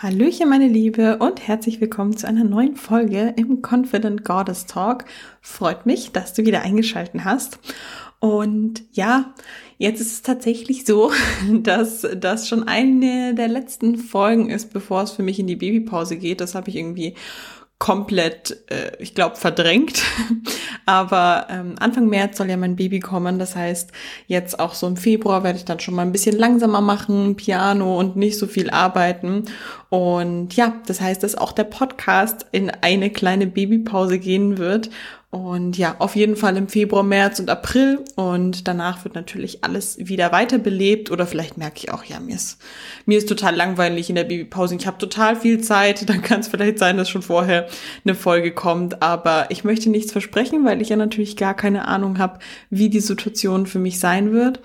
Hallöchen, meine Liebe, und herzlich willkommen zu einer neuen Folge im Confident Goddess Talk. Freut mich, dass du wieder eingeschalten hast. Und ja, jetzt ist es tatsächlich so, dass das schon eine der letzten Folgen ist, bevor es für mich in die Babypause geht. Das habe ich irgendwie komplett, äh, ich glaube, verdrängt. Aber ähm, Anfang März soll ja mein Baby kommen. Das heißt, jetzt auch so im Februar werde ich dann schon mal ein bisschen langsamer machen, Piano und nicht so viel arbeiten. Und ja, das heißt, dass auch der Podcast in eine kleine Babypause gehen wird. Und ja, auf jeden Fall im Februar, März und April. Und danach wird natürlich alles wieder weiterbelebt. Oder vielleicht merke ich auch, ja, mir ist, mir ist total langweilig in der Babypause. Ich habe total viel Zeit. Dann kann es vielleicht sein, dass schon vorher eine Folge kommt. Aber ich möchte nichts versprechen, weil ich ja natürlich gar keine Ahnung habe, wie die Situation für mich sein wird.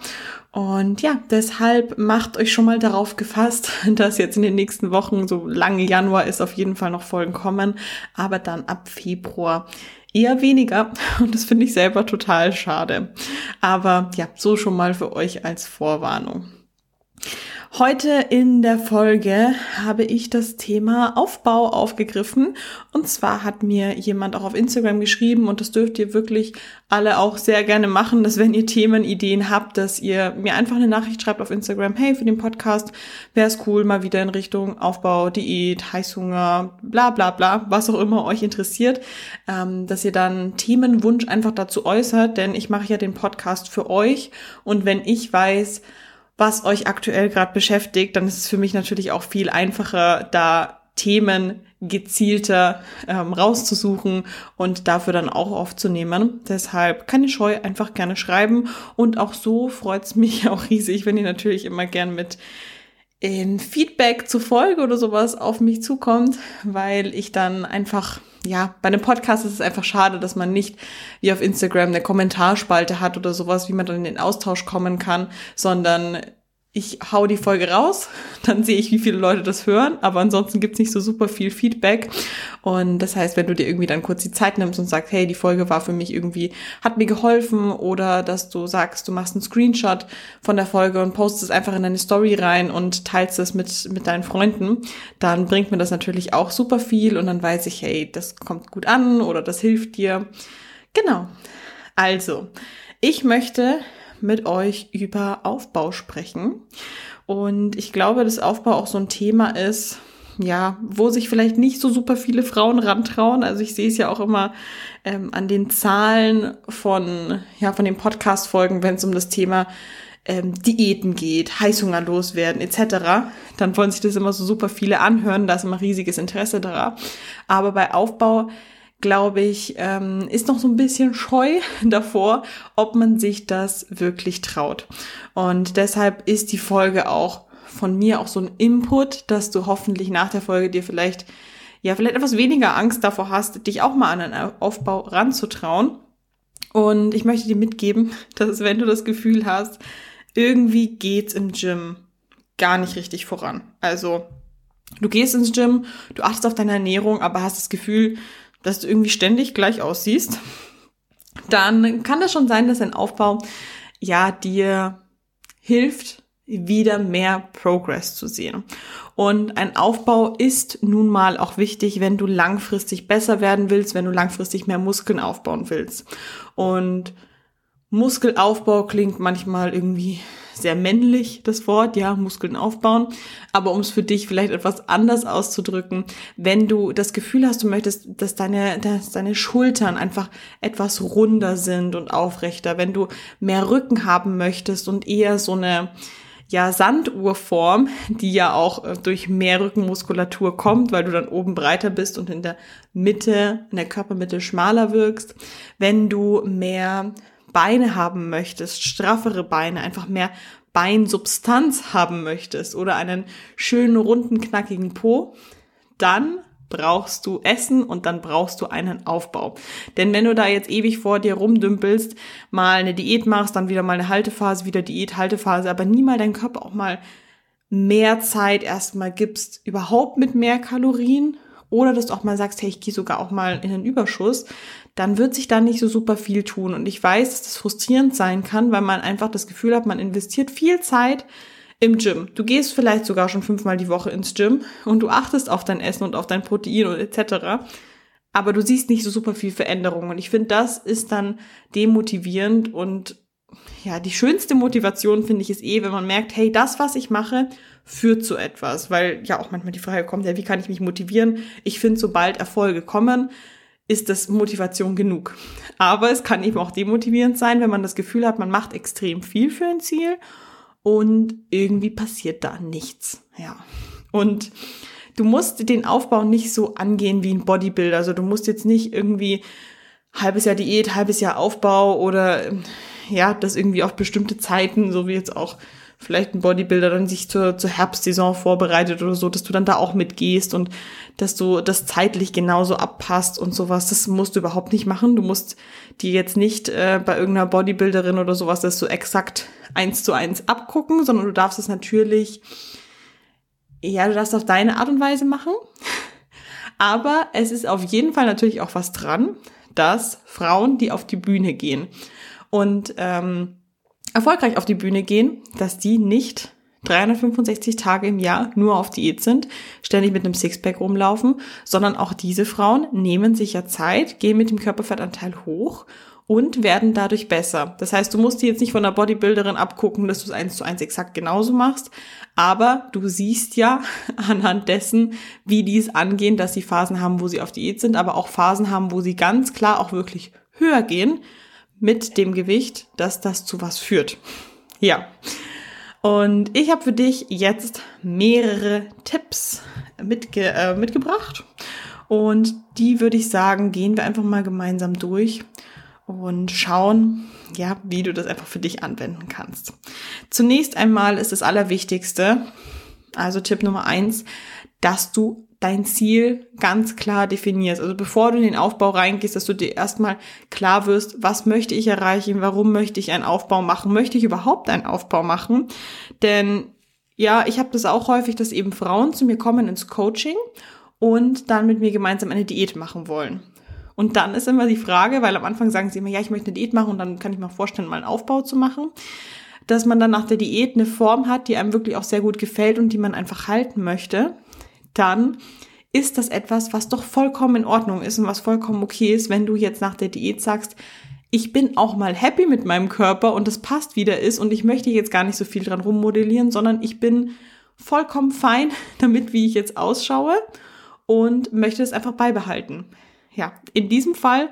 Und ja, deshalb macht euch schon mal darauf gefasst, dass jetzt in den nächsten Wochen, so lange Januar ist, auf jeden Fall noch Folgen kommen. Aber dann ab Februar eher weniger und das finde ich selber total schade. Aber ja, so schon mal für euch als Vorwarnung. Heute in der Folge habe ich das Thema Aufbau aufgegriffen. Und zwar hat mir jemand auch auf Instagram geschrieben und das dürft ihr wirklich alle auch sehr gerne machen, dass wenn ihr Themenideen habt, dass ihr mir einfach eine Nachricht schreibt auf Instagram, hey, für den Podcast wäre es cool, mal wieder in Richtung Aufbau, Diät, Heißhunger, bla bla bla, was auch immer euch interessiert, ähm, dass ihr dann Themenwunsch einfach dazu äußert, denn ich mache ja den Podcast für euch und wenn ich weiß, was euch aktuell gerade beschäftigt, dann ist es für mich natürlich auch viel einfacher, da Themen gezielter ähm, rauszusuchen und dafür dann auch aufzunehmen. Deshalb keine Scheu, einfach gerne schreiben. Und auch so freut es mich auch riesig, wenn ihr natürlich immer gern mit in Feedback zur Folge oder sowas auf mich zukommt, weil ich dann einfach, ja, bei einem Podcast ist es einfach schade, dass man nicht wie auf Instagram eine Kommentarspalte hat oder sowas, wie man dann in den Austausch kommen kann, sondern ich hau die Folge raus, dann sehe ich, wie viele Leute das hören, aber ansonsten gibt's nicht so super viel Feedback. Und das heißt, wenn du dir irgendwie dann kurz die Zeit nimmst und sagst, hey, die Folge war für mich irgendwie, hat mir geholfen, oder dass du sagst, du machst einen Screenshot von der Folge und postest es einfach in deine Story rein und teilst es mit, mit deinen Freunden, dann bringt mir das natürlich auch super viel und dann weiß ich, hey, das kommt gut an oder das hilft dir. Genau. Also, ich möchte mit euch über Aufbau sprechen. Und ich glaube, dass Aufbau auch so ein Thema ist, ja, wo sich vielleicht nicht so super viele Frauen rantrauen. Also ich sehe es ja auch immer ähm, an den Zahlen von, ja, von den Podcast-Folgen, wenn es um das Thema ähm, Diäten geht, Heißhunger loswerden etc., dann wollen sich das immer so super viele anhören, da ist immer riesiges Interesse daran. Aber bei Aufbau glaube ich, ähm, ist noch so ein bisschen scheu davor, ob man sich das wirklich traut. Und deshalb ist die Folge auch von mir auch so ein Input, dass du hoffentlich nach der Folge dir vielleicht, ja, vielleicht etwas weniger Angst davor hast, dich auch mal an einen Aufbau ranzutrauen. Und ich möchte dir mitgeben, dass wenn du das Gefühl hast, irgendwie geht's im Gym gar nicht richtig voran. Also, du gehst ins Gym, du achtest auf deine Ernährung, aber hast das Gefühl, dass du irgendwie ständig gleich aussiehst, dann kann das schon sein, dass ein Aufbau ja dir hilft, wieder mehr Progress zu sehen. Und ein Aufbau ist nun mal auch wichtig, wenn du langfristig besser werden willst, wenn du langfristig mehr Muskeln aufbauen willst. Und Muskelaufbau klingt manchmal irgendwie sehr männlich, das Wort, ja, Muskeln aufbauen. Aber um es für dich vielleicht etwas anders auszudrücken, wenn du das Gefühl hast, du möchtest, dass deine, dass deine Schultern einfach etwas runder sind und aufrechter, wenn du mehr Rücken haben möchtest und eher so eine, ja, Sanduhrform, die ja auch äh, durch mehr Rückenmuskulatur kommt, weil du dann oben breiter bist und in der Mitte, in der Körpermitte schmaler wirkst. Wenn du mehr Beine haben möchtest, straffere Beine, einfach mehr Beinsubstanz haben möchtest oder einen schönen, runden, knackigen Po, dann brauchst du Essen und dann brauchst du einen Aufbau. Denn wenn du da jetzt ewig vor dir rumdümpelst, mal eine Diät machst, dann wieder mal eine Haltephase, wieder Diät, Haltephase, aber nie mal deinen Körper auch mal mehr Zeit erstmal gibst, überhaupt mit mehr Kalorien oder dass du auch mal sagst, hey, ich gehe sogar auch mal in den Überschuss, dann wird sich da nicht so super viel tun. Und ich weiß, dass das frustrierend sein kann, weil man einfach das Gefühl hat, man investiert viel Zeit im Gym. Du gehst vielleicht sogar schon fünfmal die Woche ins Gym und du achtest auf dein Essen und auf dein Protein und etc. Aber du siehst nicht so super viel Veränderung. Und ich finde, das ist dann demotivierend und ja, die schönste Motivation finde ich ist eh, wenn man merkt, hey, das, was ich mache, führt zu etwas. Weil ja auch manchmal die Frage kommt, ja, wie kann ich mich motivieren? Ich finde, sobald Erfolge kommen, ist das Motivation genug. Aber es kann eben auch demotivierend sein, wenn man das Gefühl hat, man macht extrem viel für ein Ziel und irgendwie passiert da nichts. Ja. Und du musst den Aufbau nicht so angehen wie ein Bodybuilder. Also du musst jetzt nicht irgendwie halbes Jahr Diät, halbes Jahr Aufbau oder ja, das irgendwie auf bestimmte Zeiten, so wie jetzt auch vielleicht ein Bodybuilder dann sich zur, zur Herbstsaison vorbereitet oder so, dass du dann da auch mitgehst und dass du das zeitlich genauso abpasst und sowas. Das musst du überhaupt nicht machen. Du musst dir jetzt nicht äh, bei irgendeiner Bodybuilderin oder sowas das so exakt eins zu eins abgucken, sondern du darfst es natürlich, ja, du darfst auf deine Art und Weise machen. Aber es ist auf jeden Fall natürlich auch was dran, dass Frauen, die auf die Bühne gehen und ähm, erfolgreich auf die Bühne gehen, dass die nicht 365 Tage im Jahr nur auf Diät sind, ständig mit einem Sixpack rumlaufen, sondern auch diese Frauen nehmen sich ja Zeit, gehen mit dem Körperfettanteil hoch und werden dadurch besser. Das heißt, du musst dir jetzt nicht von der Bodybuilderin abgucken, dass du es eins zu eins exakt genauso machst, aber du siehst ja anhand dessen, wie die es angehen, dass sie Phasen haben, wo sie auf Diät sind, aber auch Phasen haben, wo sie ganz klar auch wirklich höher gehen mit dem Gewicht, dass das zu was führt. Ja. Und ich habe für dich jetzt mehrere Tipps mitge äh, mitgebracht. Und die würde ich sagen, gehen wir einfach mal gemeinsam durch und schauen, ja, wie du das einfach für dich anwenden kannst. Zunächst einmal ist das Allerwichtigste, also Tipp Nummer eins, dass du dein Ziel ganz klar definierst. Also bevor du in den Aufbau reingehst, dass du dir erstmal klar wirst, was möchte ich erreichen, warum möchte ich einen Aufbau machen, möchte ich überhaupt einen Aufbau machen? Denn ja, ich habe das auch häufig, dass eben Frauen zu mir kommen ins Coaching und dann mit mir gemeinsam eine Diät machen wollen. Und dann ist immer die Frage, weil am Anfang sagen sie immer, ja, ich möchte eine Diät machen und dann kann ich mir vorstellen, mal einen Aufbau zu machen, dass man dann nach der Diät eine Form hat, die einem wirklich auch sehr gut gefällt und die man einfach halten möchte dann ist das etwas, was doch vollkommen in Ordnung ist und was vollkommen okay ist, wenn du jetzt nach der Diät sagst, ich bin auch mal happy mit meinem Körper und das passt wieder ist und ich möchte jetzt gar nicht so viel dran rummodellieren, sondern ich bin vollkommen fein damit, wie ich jetzt ausschaue und möchte es einfach beibehalten. Ja, in diesem Fall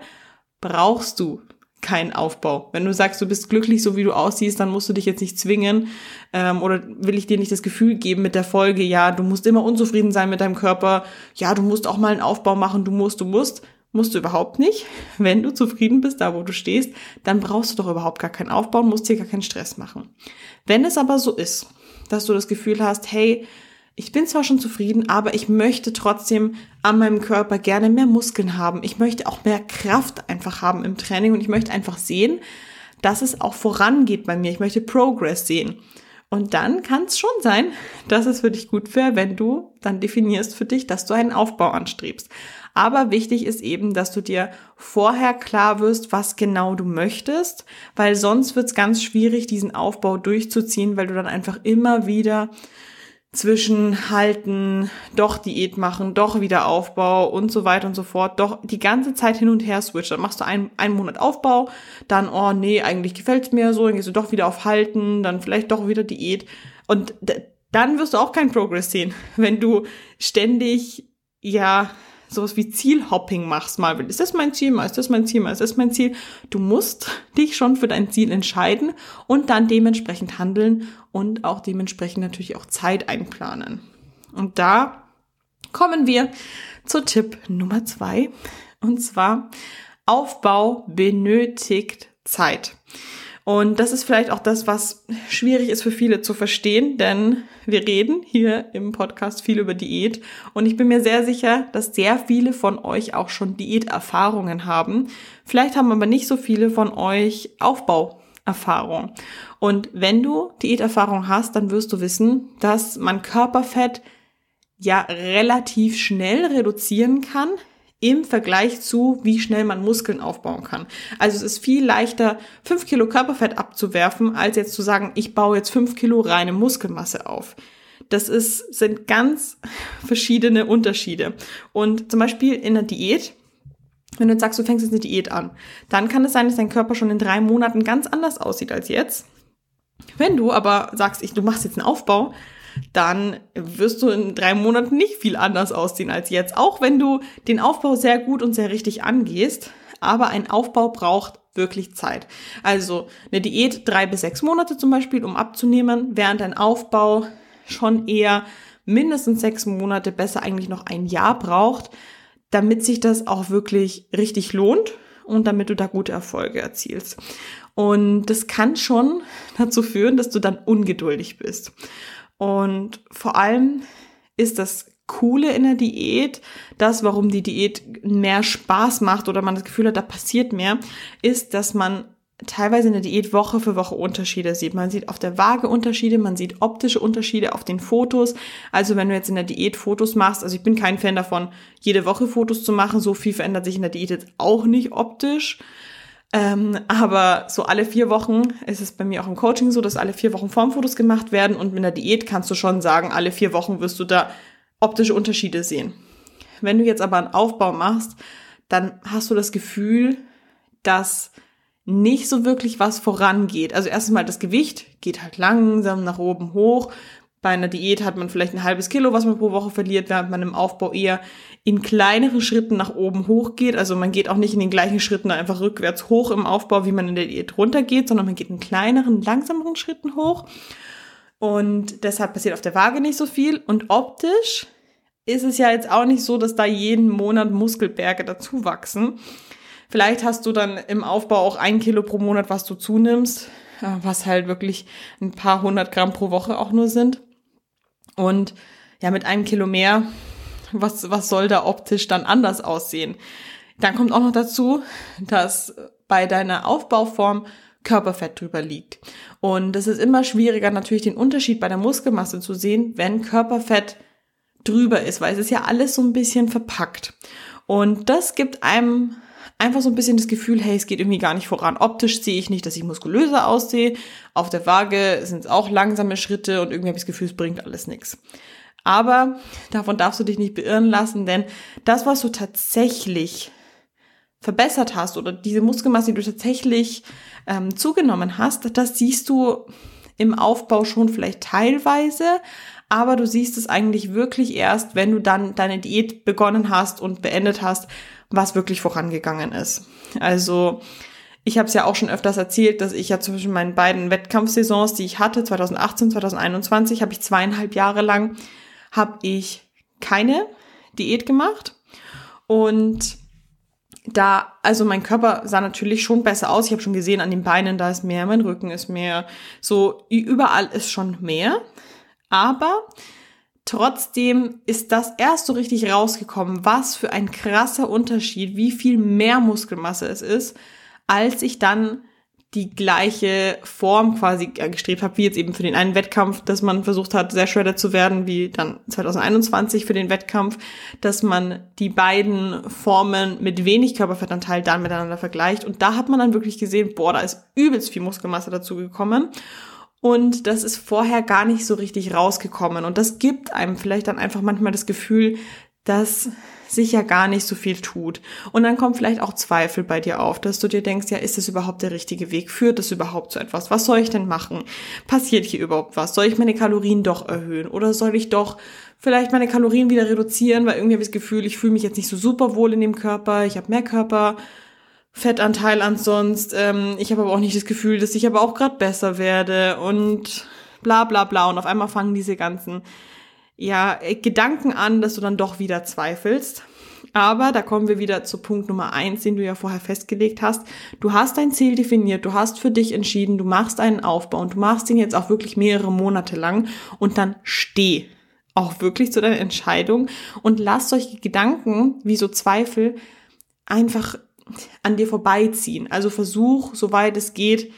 brauchst du kein Aufbau. Wenn du sagst, du bist glücklich, so wie du aussiehst, dann musst du dich jetzt nicht zwingen ähm, oder will ich dir nicht das Gefühl geben mit der Folge, ja, du musst immer unzufrieden sein mit deinem Körper, ja, du musst auch mal einen Aufbau machen, du musst, du musst. Musst du überhaupt nicht. Wenn du zufrieden bist, da wo du stehst, dann brauchst du doch überhaupt gar keinen Aufbau, musst dir gar keinen Stress machen. Wenn es aber so ist, dass du das Gefühl hast, hey, ich bin zwar schon zufrieden, aber ich möchte trotzdem an meinem Körper gerne mehr Muskeln haben. Ich möchte auch mehr Kraft einfach haben im Training und ich möchte einfach sehen, dass es auch vorangeht bei mir. Ich möchte Progress sehen. Und dann kann es schon sein, dass es für dich gut wäre, wenn du dann definierst für dich, dass du einen Aufbau anstrebst. Aber wichtig ist eben, dass du dir vorher klar wirst, was genau du möchtest, weil sonst wird es ganz schwierig, diesen Aufbau durchzuziehen, weil du dann einfach immer wieder zwischen halten, doch Diät machen, doch wieder Aufbau und so weiter und so fort, doch die ganze Zeit hin und her switcht. Dann machst du einen, einen Monat Aufbau, dann, oh nee, eigentlich gefällt's mir so, dann gehst du doch wieder auf Halten, dann vielleicht doch wieder Diät. Und dann wirst du auch keinen Progress sehen, wenn du ständig, ja, sowas wie Zielhopping machst, mal ist das mein Ziel, mal ist das mein Ziel, mal ist das mein Ziel. Du musst dich schon für dein Ziel entscheiden und dann dementsprechend handeln und auch dementsprechend natürlich auch Zeit einplanen. Und da kommen wir zu Tipp Nummer zwei. Und zwar Aufbau benötigt Zeit. Und das ist vielleicht auch das, was schwierig ist für viele zu verstehen, denn wir reden hier im Podcast viel über Diät und ich bin mir sehr sicher, dass sehr viele von euch auch schon Diäterfahrungen haben. Vielleicht haben aber nicht so viele von euch Aufbauerfahrung. Und wenn du Diäterfahrung hast, dann wirst du wissen, dass man Körperfett ja relativ schnell reduzieren kann, im Vergleich zu, wie schnell man Muskeln aufbauen kann. Also es ist viel leichter, fünf Kilo Körperfett abzuwerfen, als jetzt zu sagen, ich baue jetzt fünf Kilo reine Muskelmasse auf. Das ist, sind ganz verschiedene Unterschiede. Und zum Beispiel in der Diät, wenn du jetzt sagst, du fängst jetzt eine Diät an, dann kann es sein, dass dein Körper schon in drei Monaten ganz anders aussieht als jetzt. Wenn du aber sagst, ich, du machst jetzt einen Aufbau, dann wirst du in drei Monaten nicht viel anders aussehen als jetzt. Auch wenn du den Aufbau sehr gut und sehr richtig angehst. Aber ein Aufbau braucht wirklich Zeit. Also eine Diät drei bis sechs Monate zum Beispiel, um abzunehmen, während ein Aufbau schon eher mindestens sechs Monate, besser eigentlich noch ein Jahr braucht, damit sich das auch wirklich richtig lohnt und damit du da gute Erfolge erzielst. Und das kann schon dazu führen, dass du dann ungeduldig bist. Und vor allem ist das Coole in der Diät, das, warum die Diät mehr Spaß macht oder man das Gefühl hat, da passiert mehr, ist, dass man teilweise in der Diät Woche für Woche Unterschiede sieht. Man sieht auf der Waage Unterschiede, man sieht optische Unterschiede auf den Fotos. Also wenn du jetzt in der Diät Fotos machst, also ich bin kein Fan davon, jede Woche Fotos zu machen. So viel verändert sich in der Diät jetzt auch nicht optisch. Ähm, aber so alle vier Wochen ist es bei mir auch im Coaching so, dass alle vier Wochen Formfotos gemacht werden und mit der Diät kannst du schon sagen, alle vier Wochen wirst du da optische Unterschiede sehen. Wenn du jetzt aber einen Aufbau machst, dann hast du das Gefühl, dass nicht so wirklich was vorangeht. Also erstmal das Gewicht geht halt langsam nach oben hoch. Bei einer Diät hat man vielleicht ein halbes Kilo, was man pro Woche verliert, während man im Aufbau eher in kleineren Schritten nach oben hoch geht. Also man geht auch nicht in den gleichen Schritten einfach rückwärts hoch im Aufbau, wie man in der Diät runtergeht, sondern man geht in kleineren, langsameren Schritten hoch. Und deshalb passiert auf der Waage nicht so viel. Und optisch ist es ja jetzt auch nicht so, dass da jeden Monat Muskelberge dazu wachsen. Vielleicht hast du dann im Aufbau auch ein Kilo pro Monat, was du zunimmst, was halt wirklich ein paar hundert Gramm pro Woche auch nur sind. Und ja, mit einem Kilo mehr, was, was soll da optisch dann anders aussehen? Dann kommt auch noch dazu, dass bei deiner Aufbauform Körperfett drüber liegt. Und es ist immer schwieriger, natürlich den Unterschied bei der Muskelmasse zu sehen, wenn Körperfett drüber ist, weil es ist ja alles so ein bisschen verpackt. Und das gibt einem einfach so ein bisschen das Gefühl, hey, es geht irgendwie gar nicht voran. Optisch sehe ich nicht, dass ich muskulöser aussehe. Auf der Waage sind es auch langsame Schritte und irgendwie habe ich das Gefühl, es bringt alles nichts. Aber davon darfst du dich nicht beirren lassen, denn das, was du tatsächlich verbessert hast oder diese Muskelmasse, die du tatsächlich ähm, zugenommen hast, das siehst du im Aufbau schon vielleicht teilweise, aber du siehst es eigentlich wirklich erst, wenn du dann deine Diät begonnen hast und beendet hast was wirklich vorangegangen ist. Also ich habe es ja auch schon öfters erzählt, dass ich ja zwischen meinen beiden Wettkampfsaisons, die ich hatte, 2018, 2021, habe ich zweieinhalb Jahre lang, habe ich keine Diät gemacht. Und da, also mein Körper sah natürlich schon besser aus. Ich habe schon gesehen, an den Beinen, da ist mehr, mein Rücken ist mehr. So, überall ist schon mehr. Aber Trotzdem ist das erst so richtig rausgekommen, was für ein krasser Unterschied, wie viel mehr Muskelmasse es ist, als ich dann die gleiche Form quasi gestrebt habe, wie jetzt eben für den einen Wettkampf, dass man versucht hat, sehr shredded zu werden, wie dann 2021 für den Wettkampf, dass man die beiden Formen mit wenig Körperfettanteil dann miteinander vergleicht. Und da hat man dann wirklich gesehen, boah, da ist übelst viel Muskelmasse dazu gekommen. Und das ist vorher gar nicht so richtig rausgekommen. Und das gibt einem vielleicht dann einfach manchmal das Gefühl, dass sich ja gar nicht so viel tut. Und dann kommt vielleicht auch Zweifel bei dir auf, dass du dir denkst, ja, ist das überhaupt der richtige Weg? Führt das überhaupt zu etwas? Was soll ich denn machen? Passiert hier überhaupt was? Soll ich meine Kalorien doch erhöhen? Oder soll ich doch vielleicht meine Kalorien wieder reduzieren? Weil irgendwie habe ich das Gefühl, ich fühle mich jetzt nicht so super wohl in dem Körper. Ich habe mehr Körper. Fettanteil ansonst. Ähm, ich habe aber auch nicht das Gefühl, dass ich aber auch gerade besser werde und bla bla bla. Und auf einmal fangen diese ganzen ja, Gedanken an, dass du dann doch wieder zweifelst. Aber da kommen wir wieder zu Punkt Nummer eins, den du ja vorher festgelegt hast. Du hast dein Ziel definiert, du hast für dich entschieden, du machst einen Aufbau und du machst ihn jetzt auch wirklich mehrere Monate lang und dann steh auch wirklich zu deiner Entscheidung und lass solche Gedanken wie so Zweifel einfach an dir vorbeiziehen. Also versuch, soweit es geht,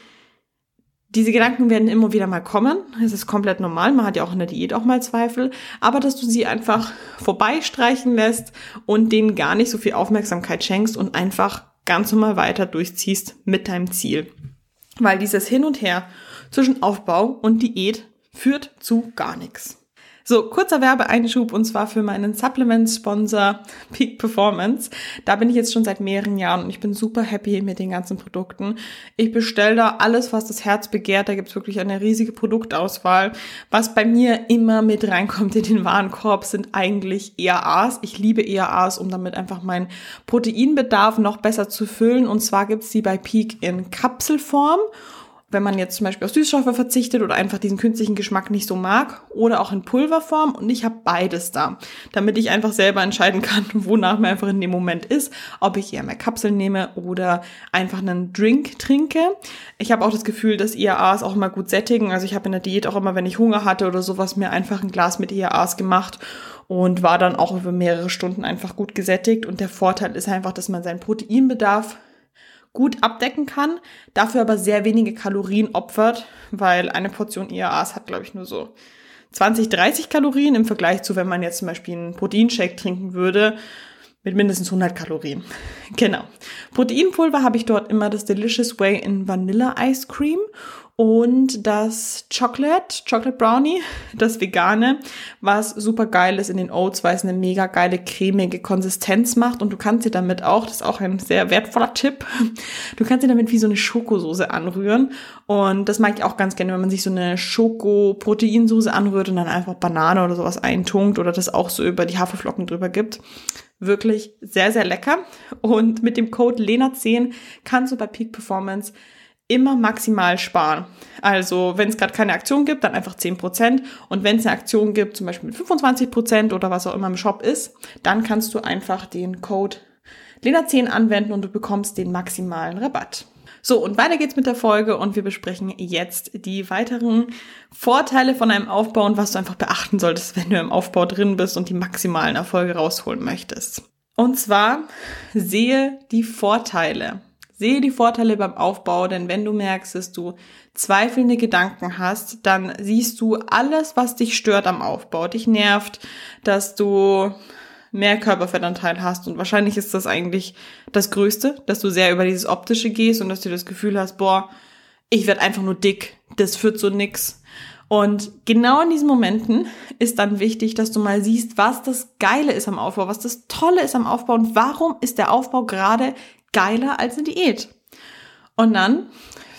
diese Gedanken werden immer wieder mal kommen. Es ist komplett normal. Man hat ja auch in der Diät auch mal Zweifel. Aber dass du sie einfach vorbeistreichen lässt und denen gar nicht so viel Aufmerksamkeit schenkst und einfach ganz normal weiter durchziehst mit deinem Ziel. Weil dieses Hin und Her zwischen Aufbau und Diät führt zu gar nichts. So, kurzer Werbeeinschub und zwar für meinen Supplement-Sponsor Peak Performance. Da bin ich jetzt schon seit mehreren Jahren und ich bin super happy mit den ganzen Produkten. Ich bestelle da alles, was das Herz begehrt. Da gibt's wirklich eine riesige Produktauswahl. Was bei mir immer mit reinkommt in den Warenkorb sind eigentlich EAAs. Ich liebe EAAs, um damit einfach meinen Proteinbedarf noch besser zu füllen. Und zwar gibt's die bei Peak in Kapselform wenn man jetzt zum Beispiel auf Süßstoffe verzichtet oder einfach diesen künstlichen Geschmack nicht so mag oder auch in Pulverform und ich habe beides da, damit ich einfach selber entscheiden kann, wonach mir einfach in dem Moment ist, ob ich eher mehr Kapseln nehme oder einfach einen Drink trinke. Ich habe auch das Gefühl, dass IAAs auch immer gut sättigen, also ich habe in der Diät auch immer, wenn ich Hunger hatte oder sowas, mir einfach ein Glas mit IAAs gemacht und war dann auch über mehrere Stunden einfach gut gesättigt und der Vorteil ist einfach, dass man seinen Proteinbedarf gut abdecken kann, dafür aber sehr wenige Kalorien opfert, weil eine Portion IAAs hat, glaube ich, nur so 20, 30 Kalorien im Vergleich zu, wenn man jetzt zum Beispiel einen Proteinshake trinken würde, mit mindestens 100 Kalorien. Genau. Proteinpulver habe ich dort immer das Delicious Way in Vanilla Ice Cream und das Chocolate, Chocolate Brownie, das vegane, was super geil ist in den Oats, weil es eine mega geile cremige Konsistenz macht. Und du kannst dir damit auch, das ist auch ein sehr wertvoller Tipp, du kannst dir damit wie so eine Schokosoße anrühren. Und das mag ich auch ganz gerne, wenn man sich so eine Schoko-Proteinsoße anrührt und dann einfach Banane oder sowas eintunkt oder das auch so über die Haferflocken drüber gibt. Wirklich sehr, sehr lecker. Und mit dem Code LENA10 kannst du bei Peak Performance immer maximal sparen. Also wenn es gerade keine Aktion gibt, dann einfach 10%. Und wenn es eine Aktion gibt, zum Beispiel mit 25% oder was auch immer im Shop ist, dann kannst du einfach den Code LENA10 anwenden und du bekommst den maximalen Rabatt. So, und weiter geht's mit der Folge und wir besprechen jetzt die weiteren Vorteile von einem Aufbau und was du einfach beachten solltest, wenn du im Aufbau drin bist und die maximalen Erfolge rausholen möchtest. Und zwar sehe die Vorteile. Sehe die Vorteile beim Aufbau, denn wenn du merkst, dass du zweifelnde Gedanken hast, dann siehst du alles, was dich stört am Aufbau, dich nervt, dass du mehr Körperfettanteil hast und wahrscheinlich ist das eigentlich das Größte, dass du sehr über dieses Optische gehst und dass du das Gefühl hast, boah, ich werde einfach nur dick, das führt so nix. Und genau in diesen Momenten ist dann wichtig, dass du mal siehst, was das Geile ist am Aufbau, was das Tolle ist am Aufbau und warum ist der Aufbau gerade geiler als eine Diät. Und dann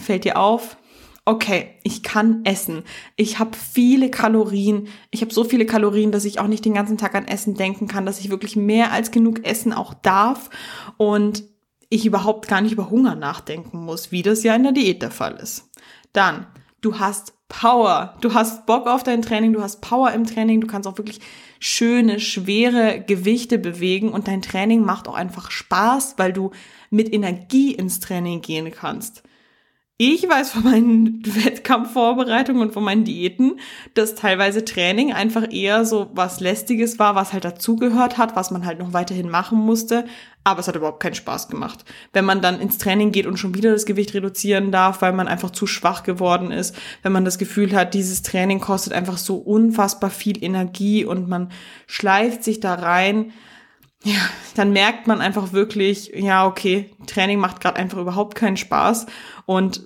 fällt dir auf, okay, ich kann essen. Ich habe viele Kalorien. Ich habe so viele Kalorien, dass ich auch nicht den ganzen Tag an Essen denken kann, dass ich wirklich mehr als genug essen auch darf und ich überhaupt gar nicht über Hunger nachdenken muss, wie das ja in der Diät der Fall ist. Dann, du hast Power. Du hast Bock auf dein Training, du hast Power im Training, du kannst auch wirklich schöne, schwere Gewichte bewegen und dein Training macht auch einfach Spaß, weil du mit Energie ins Training gehen kannst. Ich weiß von meinen Wettkampfvorbereitungen und von meinen Diäten, dass teilweise Training einfach eher so was Lästiges war, was halt dazugehört hat, was man halt noch weiterhin machen musste. Aber es hat überhaupt keinen Spaß gemacht. Wenn man dann ins Training geht und schon wieder das Gewicht reduzieren darf, weil man einfach zu schwach geworden ist, wenn man das Gefühl hat, dieses Training kostet einfach so unfassbar viel Energie und man schleift sich da rein, ja, dann merkt man einfach wirklich, ja, okay, Training macht gerade einfach überhaupt keinen Spaß und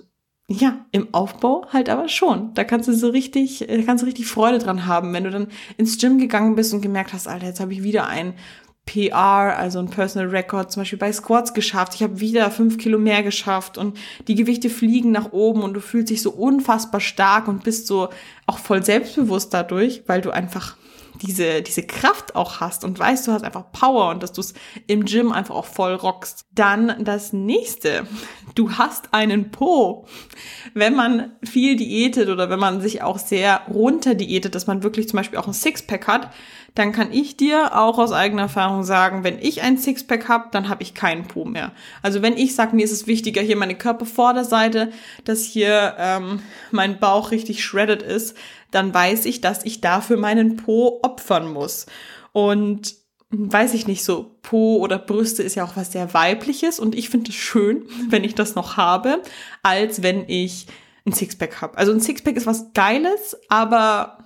ja, im Aufbau halt aber schon. Da kannst du so richtig, da kannst du richtig Freude dran haben, wenn du dann ins Gym gegangen bist und gemerkt hast, Alter, jetzt habe ich wieder ein PR, also ein Personal Record, zum Beispiel bei Squats geschafft. Ich habe wieder fünf Kilo mehr geschafft und die Gewichte fliegen nach oben und du fühlst dich so unfassbar stark und bist so auch voll selbstbewusst dadurch, weil du einfach diese, diese Kraft auch hast und weißt, du hast einfach Power und dass du es im Gym einfach auch voll rockst. Dann das nächste. Du hast einen Po. Wenn man viel diätet oder wenn man sich auch sehr runter diätet, dass man wirklich zum Beispiel auch ein Sixpack hat, dann kann ich dir auch aus eigener Erfahrung sagen, wenn ich ein Sixpack habe, dann habe ich keinen Po mehr. Also wenn ich sage, mir ist es wichtiger, hier meine Körpervorderseite, dass hier ähm, mein Bauch richtig shredded ist, dann weiß ich, dass ich dafür meinen Po opfern muss. Und weiß ich nicht, so Po oder Brüste ist ja auch was sehr weibliches und ich finde es schön, wenn ich das noch habe, als wenn ich ein Sixpack habe. Also ein Sixpack ist was Geiles, aber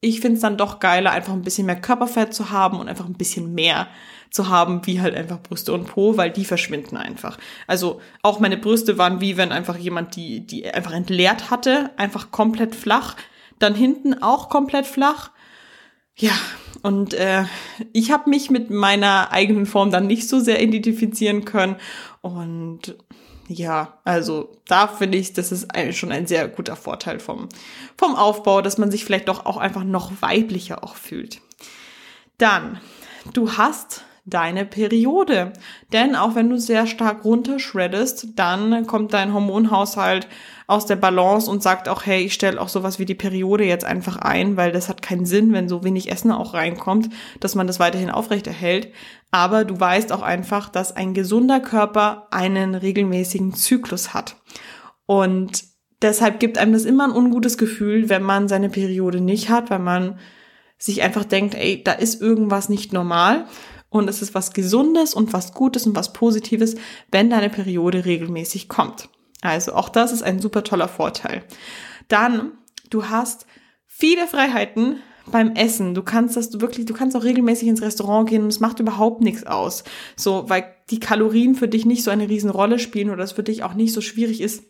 ich finde es dann doch geiler, einfach ein bisschen mehr Körperfett zu haben und einfach ein bisschen mehr zu haben, wie halt einfach Brüste und Po, weil die verschwinden einfach. Also auch meine Brüste waren wie wenn einfach jemand die, die einfach entleert hatte, einfach komplett flach. Dann hinten auch komplett flach. Ja, und äh, ich habe mich mit meiner eigenen Form dann nicht so sehr identifizieren können. Und ja, also da finde ich, das ist ein, schon ein sehr guter Vorteil vom, vom Aufbau, dass man sich vielleicht doch auch einfach noch weiblicher auch fühlt. Dann, du hast deine Periode. Denn auch wenn du sehr stark runterschreddest, dann kommt dein Hormonhaushalt aus der Balance und sagt auch, hey, ich stelle auch sowas wie die Periode jetzt einfach ein, weil das hat keinen Sinn, wenn so wenig Essen auch reinkommt, dass man das weiterhin aufrechterhält. Aber du weißt auch einfach, dass ein gesunder Körper einen regelmäßigen Zyklus hat. Und deshalb gibt einem das immer ein ungutes Gefühl, wenn man seine Periode nicht hat, weil man sich einfach denkt, ey, da ist irgendwas nicht normal. Und es ist was Gesundes und was Gutes und was Positives, wenn deine Periode regelmäßig kommt. Also auch das ist ein super toller Vorteil. Dann, du hast viele Freiheiten beim Essen. Du kannst das wirklich, du kannst auch regelmäßig ins Restaurant gehen und es macht überhaupt nichts aus. So, weil die Kalorien für dich nicht so eine Riesenrolle spielen oder es für dich auch nicht so schwierig ist,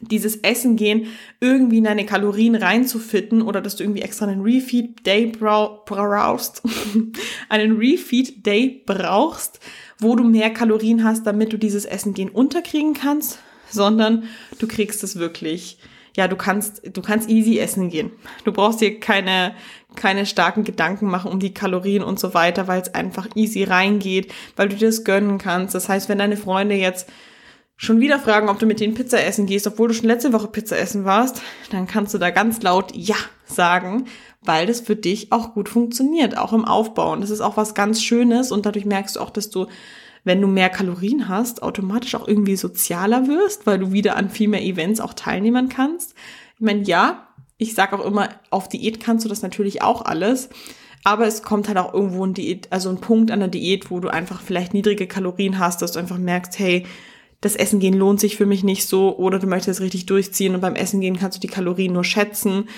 dieses Essen gehen irgendwie in deine Kalorien reinzufitten oder dass du irgendwie extra einen Refeed Day brauchst, einen Refeed Day brauchst, wo du mehr Kalorien hast, damit du dieses Essen gehen unterkriegen kannst, sondern du kriegst es wirklich. Ja, du kannst, du kannst easy essen gehen. Du brauchst dir keine, keine starken Gedanken machen um die Kalorien und so weiter, weil es einfach easy reingeht, weil du dir das gönnen kannst. Das heißt, wenn deine Freunde jetzt schon wieder fragen, ob du mit denen Pizza essen gehst, obwohl du schon letzte Woche Pizza essen warst, dann kannst du da ganz laut Ja sagen, weil das für dich auch gut funktioniert, auch im Aufbau. Und das ist auch was ganz Schönes und dadurch merkst du auch, dass du, wenn du mehr Kalorien hast, automatisch auch irgendwie sozialer wirst, weil du wieder an viel mehr Events auch teilnehmen kannst. Ich meine, ja, ich sag auch immer, auf Diät kannst du das natürlich auch alles. Aber es kommt halt auch irgendwo ein Diät, also ein Punkt an der Diät, wo du einfach vielleicht niedrige Kalorien hast, dass du einfach merkst, hey, das Essen gehen lohnt sich für mich nicht so oder du möchtest richtig durchziehen und beim Essen gehen kannst du die Kalorien nur schätzen.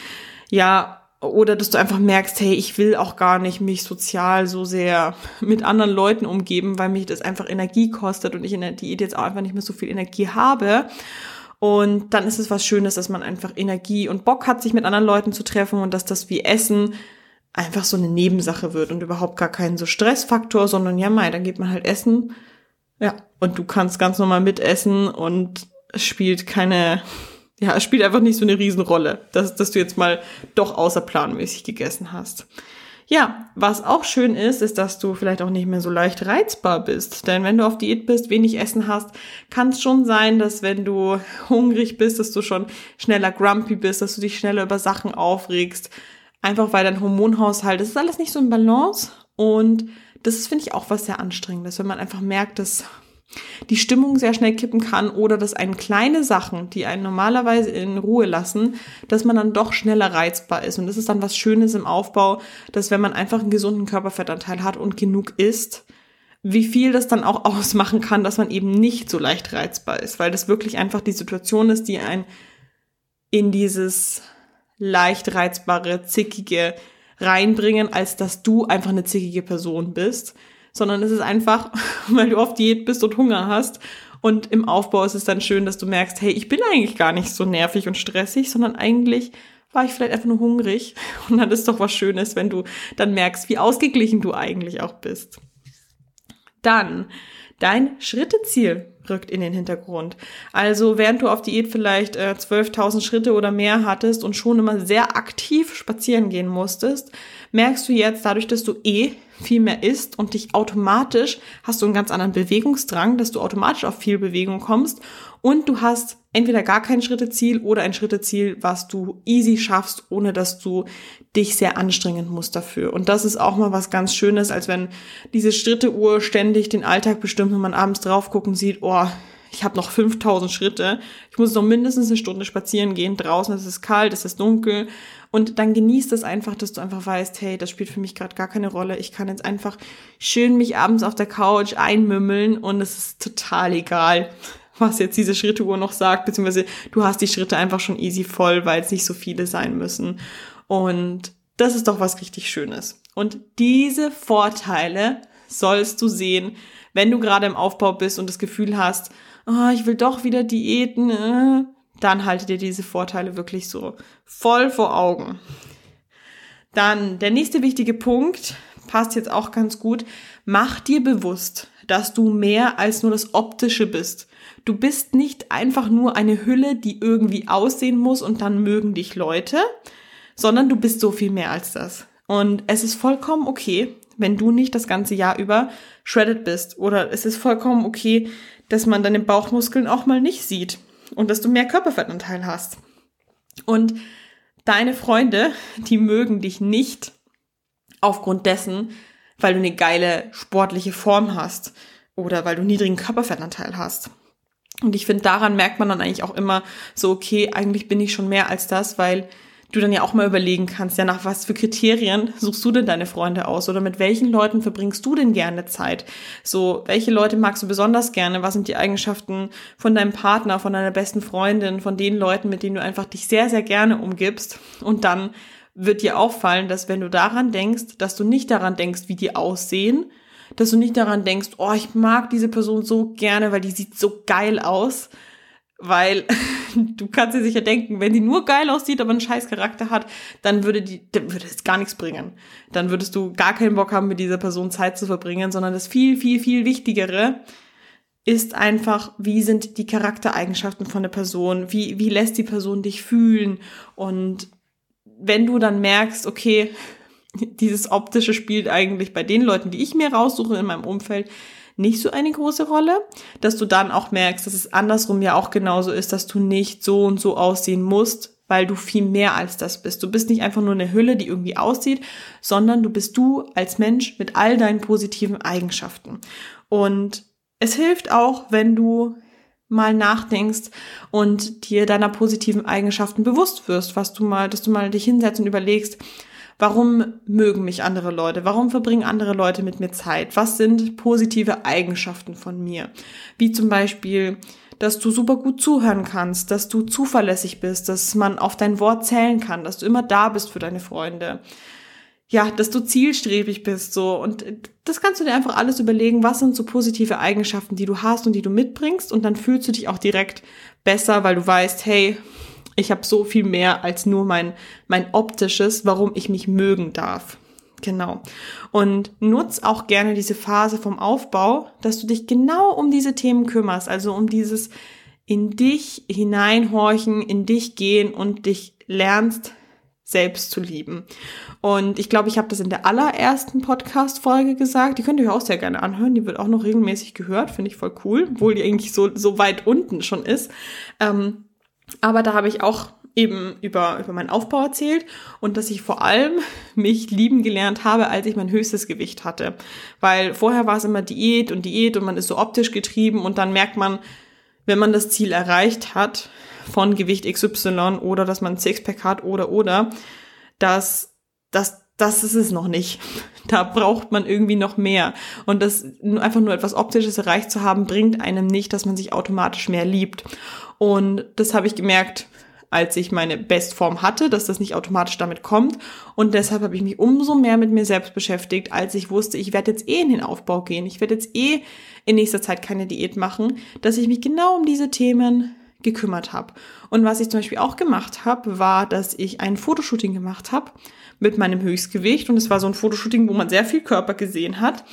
Ja, oder dass du einfach merkst, hey, ich will auch gar nicht mich sozial so sehr mit anderen Leuten umgeben, weil mich das einfach Energie kostet und ich in der Diät jetzt auch einfach nicht mehr so viel Energie habe. Und dann ist es was Schönes, dass man einfach Energie und Bock hat, sich mit anderen Leuten zu treffen und dass das wie Essen einfach so eine Nebensache wird und überhaupt gar kein so Stressfaktor, sondern ja, mei, dann geht man halt essen ja, und du kannst ganz normal mitessen und es spielt keine, ja, es spielt einfach nicht so eine Riesenrolle, dass, dass du jetzt mal doch außerplanmäßig gegessen hast. Ja, was auch schön ist, ist, dass du vielleicht auch nicht mehr so leicht reizbar bist. Denn wenn du auf Diät bist, wenig Essen hast, kann es schon sein, dass wenn du hungrig bist, dass du schon schneller grumpy bist, dass du dich schneller über Sachen aufregst. Einfach weil dein Hormonhaushalt, das ist alles nicht so im Balance und das finde ich, auch was sehr anstrengendes, wenn man einfach merkt, dass die Stimmung sehr schnell kippen kann oder dass einen kleine Sachen, die einen normalerweise in Ruhe lassen, dass man dann doch schneller reizbar ist. Und das ist dann was Schönes im Aufbau, dass wenn man einfach einen gesunden Körperfettanteil hat und genug isst, wie viel das dann auch ausmachen kann, dass man eben nicht so leicht reizbar ist, weil das wirklich einfach die Situation ist, die einen in dieses leicht reizbare, zickige, reinbringen, als dass du einfach eine zickige Person bist, sondern es ist einfach, weil du auf Diät bist und Hunger hast. Und im Aufbau ist es dann schön, dass du merkst, hey, ich bin eigentlich gar nicht so nervig und stressig, sondern eigentlich war ich vielleicht einfach nur hungrig. Und dann ist doch was Schönes, wenn du dann merkst, wie ausgeglichen du eigentlich auch bist. Dann dein Schritteziel rückt in den Hintergrund. Also während du auf Diät vielleicht äh, 12.000 Schritte oder mehr hattest und schon immer sehr aktiv spazieren gehen musstest, merkst du jetzt dadurch, dass du eh viel mehr isst und dich automatisch hast du einen ganz anderen Bewegungsdrang, dass du automatisch auf viel Bewegung kommst und du hast entweder gar kein Schritteziel oder ein Schritteziel, was du easy schaffst, ohne dass du dich sehr anstrengen musst dafür. Und das ist auch mal was ganz Schönes, als wenn diese Schritteuhr ständig den Alltag bestimmt und man abends drauf gucken sieht, oh, ich habe noch 5000 Schritte, ich muss noch mindestens eine Stunde spazieren gehen, draußen es ist kalt, es ist dunkel. Und dann genießt es einfach, dass du einfach weißt, hey, das spielt für mich gerade gar keine Rolle, ich kann jetzt einfach schön mich abends auf der Couch einmümmeln und es ist total egal, was jetzt diese Schritteuhr noch sagt, beziehungsweise du hast die Schritte einfach schon easy voll, weil es nicht so viele sein müssen. Und das ist doch was richtig Schönes. Und diese Vorteile sollst du sehen, wenn du gerade im Aufbau bist und das Gefühl hast, oh, ich will doch wieder Diäten, äh, dann halte dir diese Vorteile wirklich so voll vor Augen. Dann der nächste wichtige Punkt, passt jetzt auch ganz gut, mach dir bewusst, dass du mehr als nur das Optische bist. Du bist nicht einfach nur eine Hülle, die irgendwie aussehen muss und dann mögen dich Leute, sondern du bist so viel mehr als das. Und es ist vollkommen okay, wenn du nicht das ganze Jahr über shredded bist. Oder es ist vollkommen okay, dass man deine Bauchmuskeln auch mal nicht sieht und dass du mehr Körperfettanteil hast. Und deine Freunde, die mögen dich nicht aufgrund dessen, weil du eine geile sportliche Form hast oder weil du niedrigen Körperfettanteil hast. Und ich finde, daran merkt man dann eigentlich auch immer so, okay, eigentlich bin ich schon mehr als das, weil du dann ja auch mal überlegen kannst, ja, nach was für Kriterien suchst du denn deine Freunde aus oder mit welchen Leuten verbringst du denn gerne Zeit? So, welche Leute magst du besonders gerne? Was sind die Eigenschaften von deinem Partner, von deiner besten Freundin, von den Leuten, mit denen du einfach dich sehr, sehr gerne umgibst? Und dann wird dir auffallen, dass wenn du daran denkst, dass du nicht daran denkst, wie die aussehen, dass du nicht daran denkst, oh, ich mag diese Person so gerne, weil die sieht so geil aus, weil du kannst dir sicher denken, wenn die nur geil aussieht, aber einen scheiß Charakter hat, dann würde die, dann würde es gar nichts bringen. Dann würdest du gar keinen Bock haben, mit dieser Person Zeit zu verbringen, sondern das viel, viel, viel Wichtigere ist einfach, wie sind die Charaktereigenschaften von der Person? Wie, wie lässt die Person dich fühlen? Und wenn du dann merkst, okay, dieses optische spielt eigentlich bei den Leuten, die ich mir raussuche in meinem Umfeld, nicht so eine große Rolle, dass du dann auch merkst, dass es andersrum ja auch genauso ist, dass du nicht so und so aussehen musst, weil du viel mehr als das bist. Du bist nicht einfach nur eine Hülle, die irgendwie aussieht, sondern du bist du als Mensch mit all deinen positiven Eigenschaften. Und es hilft auch, wenn du mal nachdenkst und dir deiner positiven Eigenschaften bewusst wirst, was du mal, dass du mal dich hinsetzt und überlegst, Warum mögen mich andere Leute? Warum verbringen andere Leute mit mir Zeit? Was sind positive Eigenschaften von mir? Wie zum Beispiel, dass du super gut zuhören kannst, dass du zuverlässig bist, dass man auf dein Wort zählen kann, dass du immer da bist für deine Freunde. Ja, dass du zielstrebig bist, so. Und das kannst du dir einfach alles überlegen, was sind so positive Eigenschaften, die du hast und die du mitbringst. Und dann fühlst du dich auch direkt besser, weil du weißt, hey, ich habe so viel mehr als nur mein, mein optisches, warum ich mich mögen darf. Genau. Und nutz auch gerne diese Phase vom Aufbau, dass du dich genau um diese Themen kümmerst, also um dieses in dich hineinhorchen, in dich gehen und dich lernst selbst zu lieben. Und ich glaube, ich habe das in der allerersten Podcast-Folge gesagt. Die könnt ihr euch auch sehr gerne anhören. Die wird auch noch regelmäßig gehört. Finde ich voll cool, obwohl die eigentlich so, so weit unten schon ist. Ähm, aber da habe ich auch eben über, über meinen Aufbau erzählt und dass ich vor allem mich lieben gelernt habe, als ich mein höchstes Gewicht hatte. Weil vorher war es immer Diät und Diät und man ist so optisch getrieben und dann merkt man, wenn man das Ziel erreicht hat von Gewicht XY oder dass man ein Sixpack hat oder oder, dass, dass das ist es noch nicht. Da braucht man irgendwie noch mehr. Und das einfach nur etwas Optisches erreicht zu haben, bringt einem nicht, dass man sich automatisch mehr liebt. Und das habe ich gemerkt, als ich meine Bestform hatte, dass das nicht automatisch damit kommt. Und deshalb habe ich mich umso mehr mit mir selbst beschäftigt, als ich wusste, ich werde jetzt eh in den Aufbau gehen. Ich werde jetzt eh in nächster Zeit keine Diät machen, dass ich mich genau um diese Themen gekümmert habe. Und was ich zum Beispiel auch gemacht habe, war, dass ich ein Fotoshooting gemacht habe mit meinem Höchstgewicht. Und es war so ein Fotoshooting, wo man sehr viel Körper gesehen hat.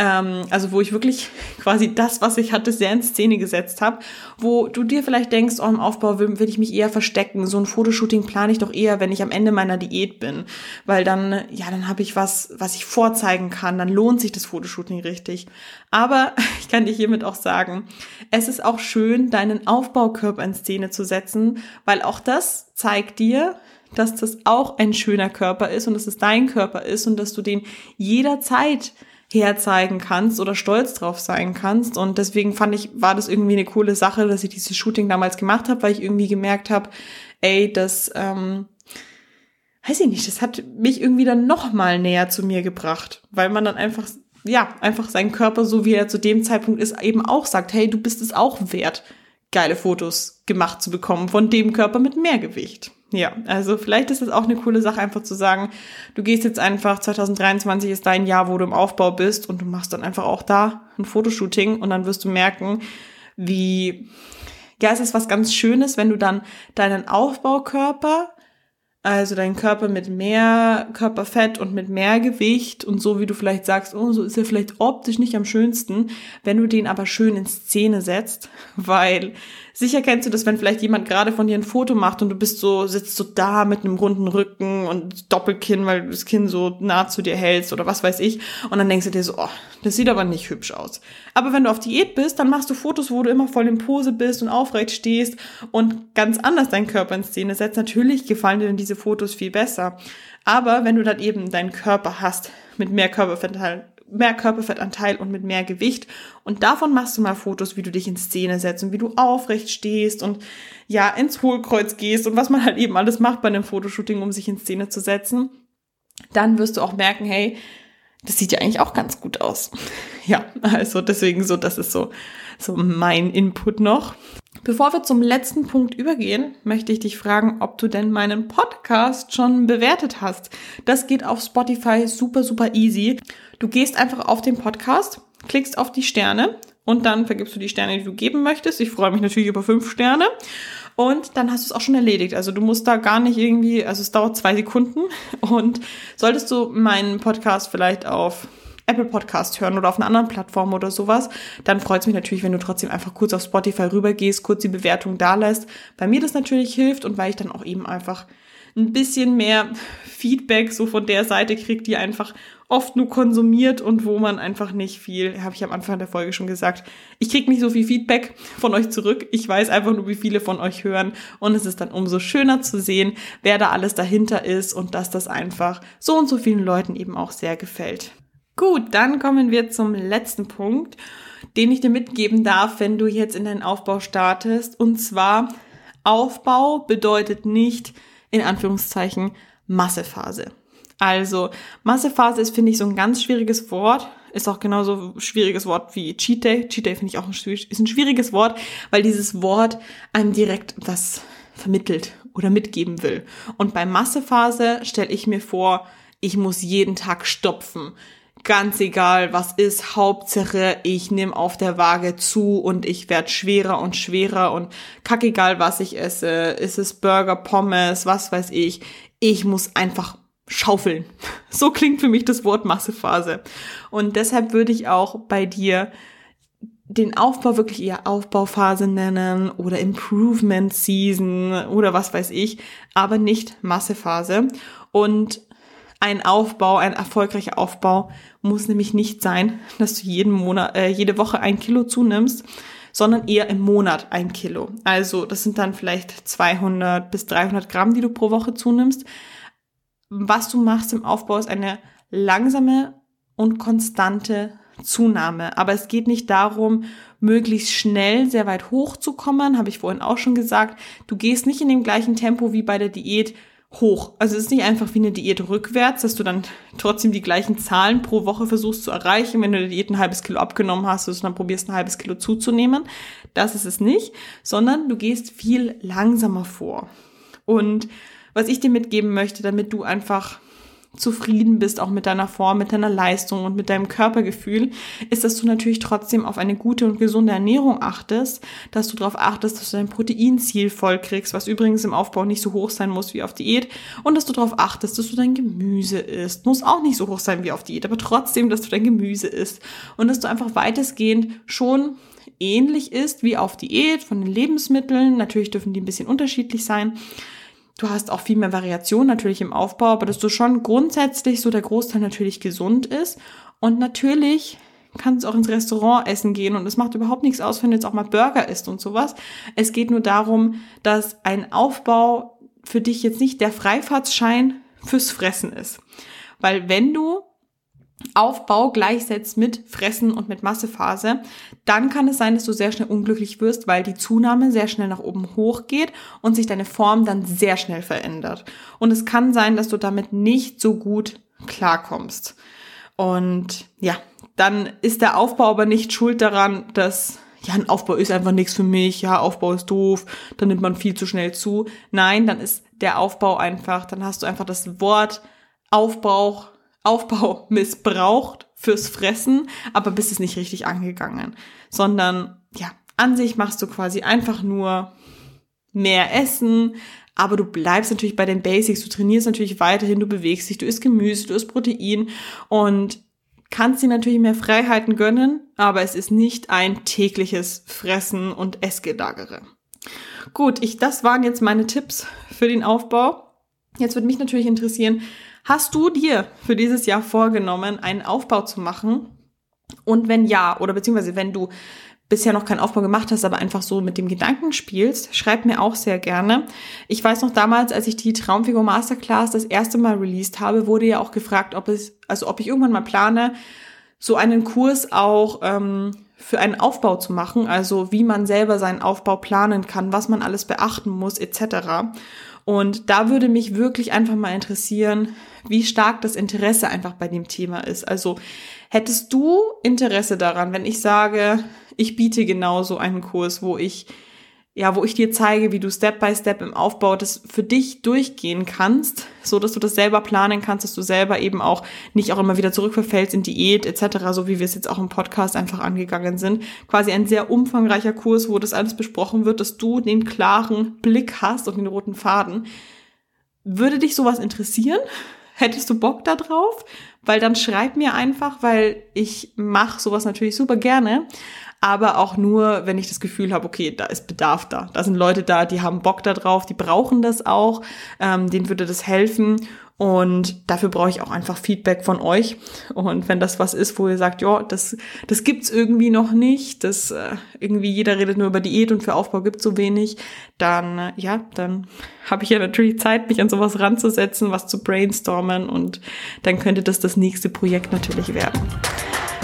Ähm, also wo ich wirklich quasi das, was ich hatte, sehr in Szene gesetzt habe, wo du dir vielleicht denkst, oh, im Aufbau will, will ich mich eher verstecken. So ein Fotoshooting plane ich doch eher, wenn ich am Ende meiner Diät bin, weil dann, ja, dann habe ich was, was ich vorzeigen kann, dann lohnt sich das Fotoshooting richtig. Aber ich kann dir hiermit auch sagen, es ist auch schön, deinen Aufbaukörper in Szene zu setzen, weil auch das zeigt dir, dass das auch ein schöner Körper ist und dass es dein Körper ist und dass du den jederzeit herzeigen kannst oder stolz drauf sein kannst. Und deswegen fand ich, war das irgendwie eine coole Sache, dass ich dieses Shooting damals gemacht habe, weil ich irgendwie gemerkt habe, ey, das, ähm, weiß ich nicht, das hat mich irgendwie dann noch mal näher zu mir gebracht, weil man dann einfach ja, einfach seinen Körper, so wie er zu dem Zeitpunkt ist, eben auch sagt, hey, du bist es auch wert, geile Fotos gemacht zu bekommen von dem Körper mit mehr Gewicht. Ja, also vielleicht ist es auch eine coole Sache, einfach zu sagen, du gehst jetzt einfach, 2023 ist dein Jahr, wo du im Aufbau bist und du machst dann einfach auch da ein Fotoshooting und dann wirst du merken, wie, ja, es ist was ganz Schönes, wenn du dann deinen Aufbaukörper also dein Körper mit mehr Körperfett und mit mehr Gewicht und so wie du vielleicht sagst, oh, so ist er vielleicht optisch nicht am schönsten, wenn du den aber schön in Szene setzt, weil Sicher kennst du das, wenn vielleicht jemand gerade von dir ein Foto macht und du bist so, sitzt so da mit einem runden Rücken und Doppelkinn, weil du das Kinn so nah zu dir hältst oder was weiß ich. Und dann denkst du dir so, oh, das sieht aber nicht hübsch aus. Aber wenn du auf Diät bist, dann machst du Fotos, wo du immer voll in Pose bist und aufrecht stehst und ganz anders deinen Körper in Szene setzt. Natürlich gefallen dir dann diese Fotos viel besser. Aber wenn du dann eben deinen Körper hast mit mehr Körperfett mehr Körperfettanteil und mit mehr Gewicht. Und davon machst du mal Fotos, wie du dich in Szene setzt und wie du aufrecht stehst und ja, ins Hohlkreuz gehst und was man halt eben alles macht bei einem Fotoshooting, um sich in Szene zu setzen. Dann wirst du auch merken, hey, das sieht ja eigentlich auch ganz gut aus. Ja, also deswegen so, das ist so, so mein Input noch. Bevor wir zum letzten Punkt übergehen, möchte ich dich fragen, ob du denn meinen Podcast schon bewertet hast. Das geht auf Spotify super, super easy. Du gehst einfach auf den Podcast, klickst auf die Sterne und dann vergibst du die Sterne, die du geben möchtest. Ich freue mich natürlich über fünf Sterne. Und dann hast du es auch schon erledigt. Also du musst da gar nicht irgendwie, also es dauert zwei Sekunden. Und solltest du meinen Podcast vielleicht auf Apple Podcast hören oder auf einer anderen Plattform oder sowas, dann freut es mich natürlich, wenn du trotzdem einfach kurz auf Spotify rübergehst, kurz die Bewertung da lässt. Bei mir das natürlich hilft und weil ich dann auch eben einfach ein bisschen mehr Feedback so von der Seite kriegt, die einfach oft nur konsumiert und wo man einfach nicht viel, habe ich am Anfang der Folge schon gesagt, ich krieg nicht so viel Feedback von euch zurück. Ich weiß einfach nur, wie viele von euch hören und es ist dann umso schöner zu sehen, wer da alles dahinter ist und dass das einfach so und so vielen Leuten eben auch sehr gefällt. Gut, dann kommen wir zum letzten Punkt, den ich dir mitgeben darf, wenn du jetzt in deinen Aufbau startest. Und zwar, Aufbau bedeutet nicht, in Anführungszeichen, Massephase. Also, Massephase ist, finde ich, so ein ganz schwieriges Wort. Ist auch genauso ein schwieriges Wort wie Cheat Day. Cheat Day finde ich auch ein, ist ein schwieriges Wort, weil dieses Wort einem direkt was vermittelt oder mitgeben will. Und bei Massephase stelle ich mir vor, ich muss jeden Tag stopfen. Ganz egal, was ist, Hauptsache, ich nehme auf der Waage zu und ich werde schwerer und schwerer und kackegal, was ich esse. Ist es Burger, Pommes, was weiß ich. Ich muss einfach schaufeln. So klingt für mich das Wort Massephase. Und deshalb würde ich auch bei dir den Aufbau wirklich eher Aufbauphase nennen oder Improvement Season oder was weiß ich, aber nicht Massephase. Und ein Aufbau, ein erfolgreicher Aufbau muss nämlich nicht sein, dass du jeden Monat, äh, jede Woche ein Kilo zunimmst, sondern eher im Monat ein Kilo. Also das sind dann vielleicht 200 bis 300 Gramm, die du pro Woche zunimmst was du machst im Aufbau ist eine langsame und konstante Zunahme. Aber es geht nicht darum, möglichst schnell sehr weit hochzukommen, habe ich vorhin auch schon gesagt. Du gehst nicht in dem gleichen Tempo wie bei der Diät hoch. Also es ist nicht einfach wie eine Diät rückwärts, dass du dann trotzdem die gleichen Zahlen pro Woche versuchst zu erreichen. Wenn du der Diät ein halbes Kilo abgenommen hast, dass du dann probierst, ein halbes Kilo zuzunehmen. Das ist es nicht, sondern du gehst viel langsamer vor. Und was ich dir mitgeben möchte, damit du einfach zufrieden bist, auch mit deiner Form, mit deiner Leistung und mit deinem Körpergefühl, ist, dass du natürlich trotzdem auf eine gute und gesunde Ernährung achtest, dass du darauf achtest, dass du dein Proteinziel voll kriegst, was übrigens im Aufbau nicht so hoch sein muss wie auf Diät, und dass du darauf achtest, dass du dein Gemüse isst. Muss auch nicht so hoch sein wie auf Diät, aber trotzdem, dass du dein Gemüse isst und dass du einfach weitestgehend schon ähnlich ist wie auf Diät von den Lebensmitteln. Natürlich dürfen die ein bisschen unterschiedlich sein Du hast auch viel mehr Variation natürlich im Aufbau, aber dass du schon grundsätzlich so der Großteil natürlich gesund ist. Und natürlich kannst du auch ins Restaurant essen gehen und es macht überhaupt nichts aus, wenn du jetzt auch mal Burger isst und sowas. Es geht nur darum, dass ein Aufbau für dich jetzt nicht der Freifahrtsschein fürs Fressen ist. Weil wenn du Aufbau gleichsetzt mit Fressen und mit Massephase, dann kann es sein, dass du sehr schnell unglücklich wirst, weil die Zunahme sehr schnell nach oben hochgeht und sich deine Form dann sehr schnell verändert. Und es kann sein, dass du damit nicht so gut klarkommst. Und ja, dann ist der Aufbau aber nicht schuld daran, dass ja, ein Aufbau ist einfach nichts für mich, ja, Aufbau ist doof, dann nimmt man viel zu schnell zu. Nein, dann ist der Aufbau einfach, dann hast du einfach das Wort Aufbau, Aufbau missbraucht fürs Fressen, aber bist es nicht richtig angegangen, sondern ja, an sich machst du quasi einfach nur mehr Essen, aber du bleibst natürlich bei den Basics, du trainierst natürlich weiterhin, du bewegst dich, du isst Gemüse, du isst Protein und kannst dir natürlich mehr Freiheiten gönnen, aber es ist nicht ein tägliches Fressen und Essgelagere. Gut, ich, das waren jetzt meine Tipps für den Aufbau. Jetzt würde mich natürlich interessieren, hast du dir für dieses Jahr vorgenommen, einen Aufbau zu machen? Und wenn ja, oder beziehungsweise wenn du bisher noch keinen Aufbau gemacht hast, aber einfach so mit dem Gedanken spielst, schreib mir auch sehr gerne. Ich weiß noch damals, als ich die Traumfigur Masterclass das erste Mal released habe, wurde ja auch gefragt, ob es, also ob ich irgendwann mal plane, so einen Kurs auch ähm, für einen Aufbau zu machen, also wie man selber seinen Aufbau planen kann, was man alles beachten muss, etc. Und da würde mich wirklich einfach mal interessieren, wie stark das Interesse einfach bei dem Thema ist. Also hättest du Interesse daran, wenn ich sage, ich biete genau so einen Kurs, wo ich ja, wo ich dir zeige, wie du Step by Step im Aufbau das für dich durchgehen kannst, so dass du das selber planen kannst, dass du selber eben auch nicht auch immer wieder zurückverfällst in Diät etc., so wie wir es jetzt auch im Podcast einfach angegangen sind. Quasi ein sehr umfangreicher Kurs, wo das alles besprochen wird, dass du den klaren Blick hast und den roten Faden. Würde dich sowas interessieren? Hättest du Bock da drauf? Weil dann schreib mir einfach, weil ich mache sowas natürlich super gerne aber auch nur, wenn ich das Gefühl habe, okay, da ist Bedarf da. Da sind Leute da, die haben Bock da drauf, die brauchen das auch, ähm, denen würde das helfen. Und dafür brauche ich auch einfach Feedback von euch. Und wenn das was ist, wo ihr sagt, ja, das, das gibt's irgendwie noch nicht, das äh, irgendwie jeder redet nur über Diät und für Aufbau gibt's so wenig, dann äh, ja, dann habe ich ja natürlich Zeit, mich an sowas ranzusetzen, was zu brainstormen und dann könnte das das nächste Projekt natürlich werden.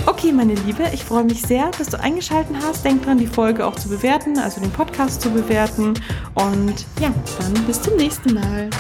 Okay, meine Liebe, ich freue mich sehr, dass du eingeschaltet hast. Denk dran, die Folge auch zu bewerten, also den Podcast zu bewerten. Und ja, dann bis zum nächsten Mal.